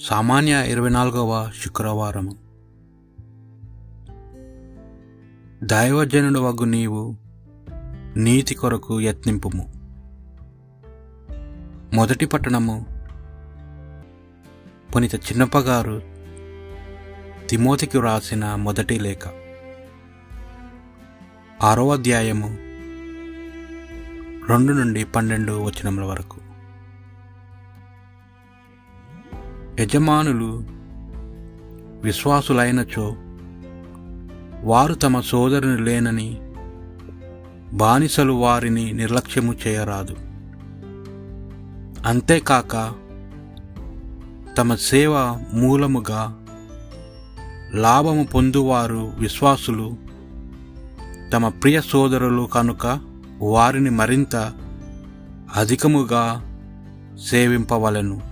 సామాన్య ఇరవై నాలుగవ శుక్రవారము. దైవజనుడు వగ్గు నీవు నీతి కొరకు యత్నింపుము. మొదటి పట్టణము పునిత చిన్నప్పగారు తిమోతికి వ్రాసిన మొదటి లేఖ. ఆరో అధ్యాయము రెండు నుండి పన్నెండు వచనముల వరకు. యజమానులు విశ్వాసులైనచో వారు తమ సోదరుని లేనని బానిసలు వారిని నిర్లక్ష్యము చేయరాదు. అంతేకాక తమ సేవ మూలముగా లాభము పొందువారు విశ్వాసులు తమ ప్రియ సోదరులు కనుక వారిని మరింత అధికముగా సేవింపవలెను.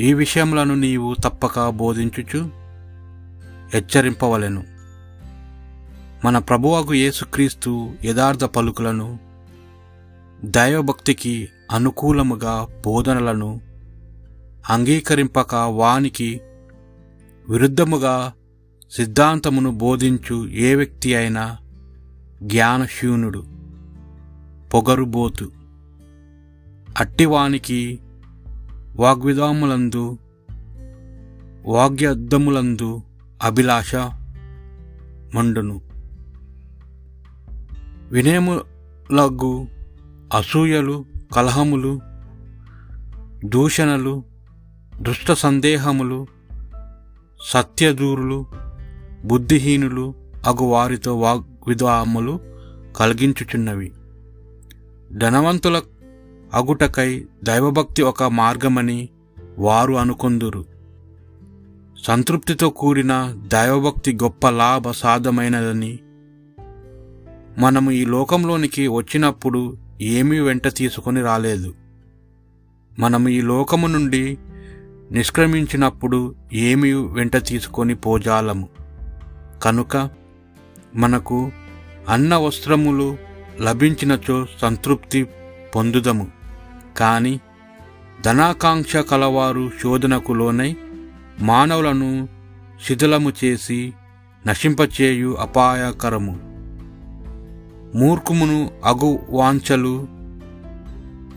ఈ విషయములను నీవు తప్పక బోధించుచు హెచ్చరింపవలెను. మన ప్రభువకు యేసుక్రీస్తు యథార్థ పలుకులను దైవభక్తికి అనుకూలముగా బోధనలను అంగీకరింపక వానికి విరుద్ధముగా సిద్ధాంతమును బోధించు ఏ వ్యక్తి అయినా జ్ఞానశూన్యుడు పొగరుబోతు. అట్టివానికి వాగ్విధాములందు వాగ్యద్దములందు అభిలాష మండును. వినయములగ్గు అసూయలు కలహములు దూషణలు దుష్ట సందేహములు సత్యదూరులు బుద్ధిహీనులు అగు వారితో వాగ్ వాగ్విధాములు కలిగించుచున్నవి. ధనవంతుల అగుటకై దైవభక్తి ఒక మార్గమని వారు అనుకొందురు. సంతృప్తితో కూడిన దైవభక్తి గొప్ప లాభ సాధమైనదని మనము ఈ లోకంలోనికి వచ్చినప్పుడు ఏమీ వెంట తీసుకొని రాలేదు. మనము ఈ లోకము నుండి నిష్క్రమించినప్పుడు ఏమీ వెంట తీసుకొని పోజాలము. కనుక మనకు అన్న వస్త్రములు లభించినచో సంతృప్తి పొందుదము. కాని ధనాకాంక్ష కలవారు శోధనకు లోనై మానవులను శిథిలము చేసి నశింపచేయు అపాయకరము. మూర్ఖమును అగు వాంఛలు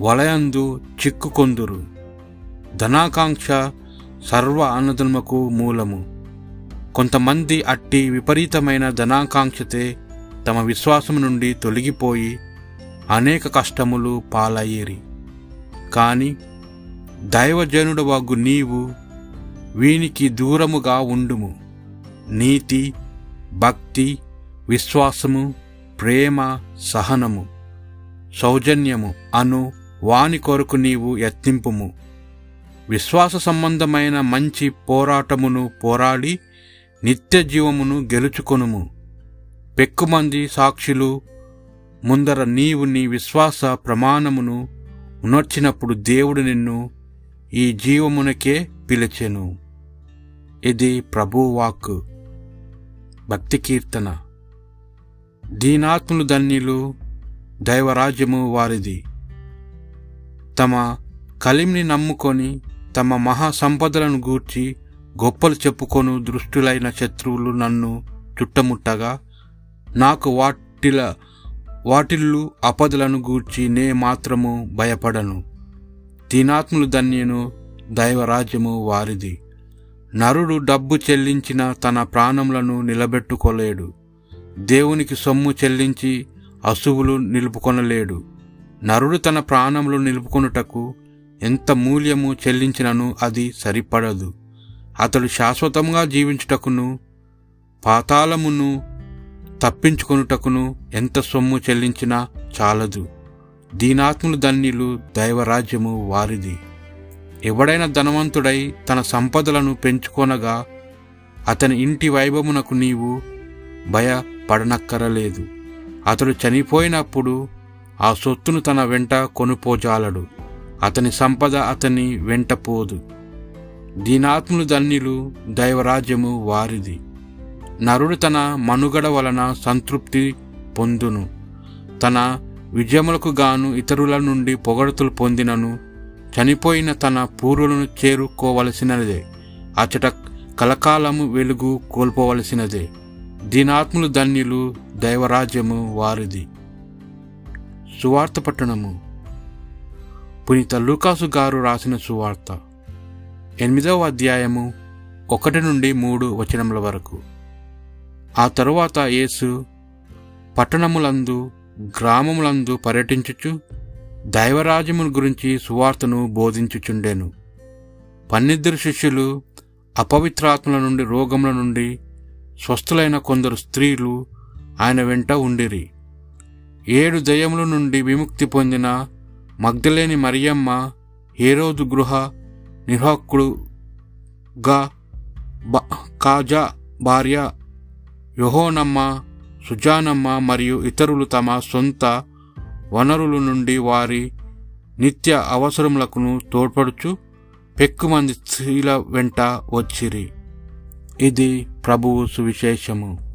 వలయందు చిక్కుకొందురు. ధనాకాంక్ష సర్వ అన్నదములకు మూలము. కొంతమంది అట్టి విపరీతమైన ధనాకాంక్షతే తమ విశ్వాసం నుండి తొలగిపోయి అనేక కష్టములు పాలయ్యేరి. కాని దైవజనుడు వగ్గు నీవు వీనికి దూరముగా ఉండుము. నీతి భక్తి విశ్వాసము ప్రేమ సహనము సౌజన్యము అను వాని కొరకు నీవు యత్నింపుము. విశ్వాస సంబంధమైన మంచి పోరాటమును పోరాడి నిత్య జీవమును గెలుచుకొనుము. పెక్కుమంది సాక్షులు ముందర నీవు నీ విశ్వాస ప్రమాణమును ఉనర్చినప్పుడు దేవుడు నిన్ను ఈ జీవమునకే పిలిచెను. ఇది ప్రభువాక్ భక్తి కీర్తన. దీనాత్ములు ధన్యులు దైవరాజ్యము వారిది. తమ కలిమిని నమ్ముకొని తమ మహా సంపదలను గూర్చి గొప్పలు చెప్పుకొను దృష్టులైన శత్రువులు నన్ను చుట్టముట్టగా నాకు వాటిల వాటిల్లు అపదలను గూర్చి నే మాత్రము భయపడను. దీనాత్ములు ధన్యను దైవరాజ్యము వారిది. నరుడు డబ్బు చెల్లించిన తన ప్రాణములను నిలబెట్టుకోలేడు. దేవునికి సొమ్ము చెల్లించి అసువులు నిలుపుకొనలేడు. నరుడు తన ప్రాణములు నిలుపుకొనుటకు ఎంత మూల్యము చెల్లించినను అది సరిపడదు. అతడు శాశ్వతంగా జీవించుటకును పాతాళమును తప్పించుకొనుటకును ఎంత సొమ్ము చెల్లించినా చాలదు. దీనాత్ములు ధన్యులు దైవరాజ్యము వారిది. ఎవడైనా ధనవంతుడై తన సంపదలను పెంచుకొనగా అతని ఇంటి వైభవమునకు నీవు భయపడనక్కరలేదు. అతడు చనిపోయినప్పుడు ఆ సొత్తును తన వెంట కొనుపోజాలడు. అతని సంపద అతని వెంట పోదు. దీనాత్ములు ధన్యులు దైవరాజ్యము వారిది. నరుడు తన మనుగడ వలన సంతృప్తి పొందును. తన విజయములకు గాను ఇతరుల నుండి పొగడుతులు పొందినను. చనిపోయిన తన పూర్వులను చేరుకోవలసినదే. అచట కలకాలము వెలుగు కోల్పోవలసినదే. దీనాత్ములు ధన్యులు దైవరాజ్యము వారిది. సువార్త పట్టణము. పునీత లూకాసు గారు రాసిన సువార్త. ఎనిమిదవ అధ్యాయము ఒకటి నుండి మూడు వచనముల వరకు. ఆ తరువాత యేసు పట్టణములందు గ్రామములందు పర్యటించుచు దైవరాజ్యమును గురించి సువార్తను బోధించుచుండెను. పన్నిద్దరు శిష్యులు అపవిత్రాత్మల నుండి రోగముల నుండి స్వస్థులైన కొందరు స్త్రీలు ఆయన వెంట ఉండిరి. ఏడు దయముల నుండి విముక్తి పొందిన మగ్ధలేని మరియమ్మ హేరోదు గృహ నిర్వాహకుడుగా బ కాజా భార్య యోహోనమ్మ సుజానమ్మ మరియు ఇతరులు తమ సొంత వనరుల నుండి వారి నిత్య అవసరములకు తోడ్పడుచు పెక్కుమంది స్త్రీల వెంట వచ్చిరి. ఇది ప్రభువు సువిశేషము.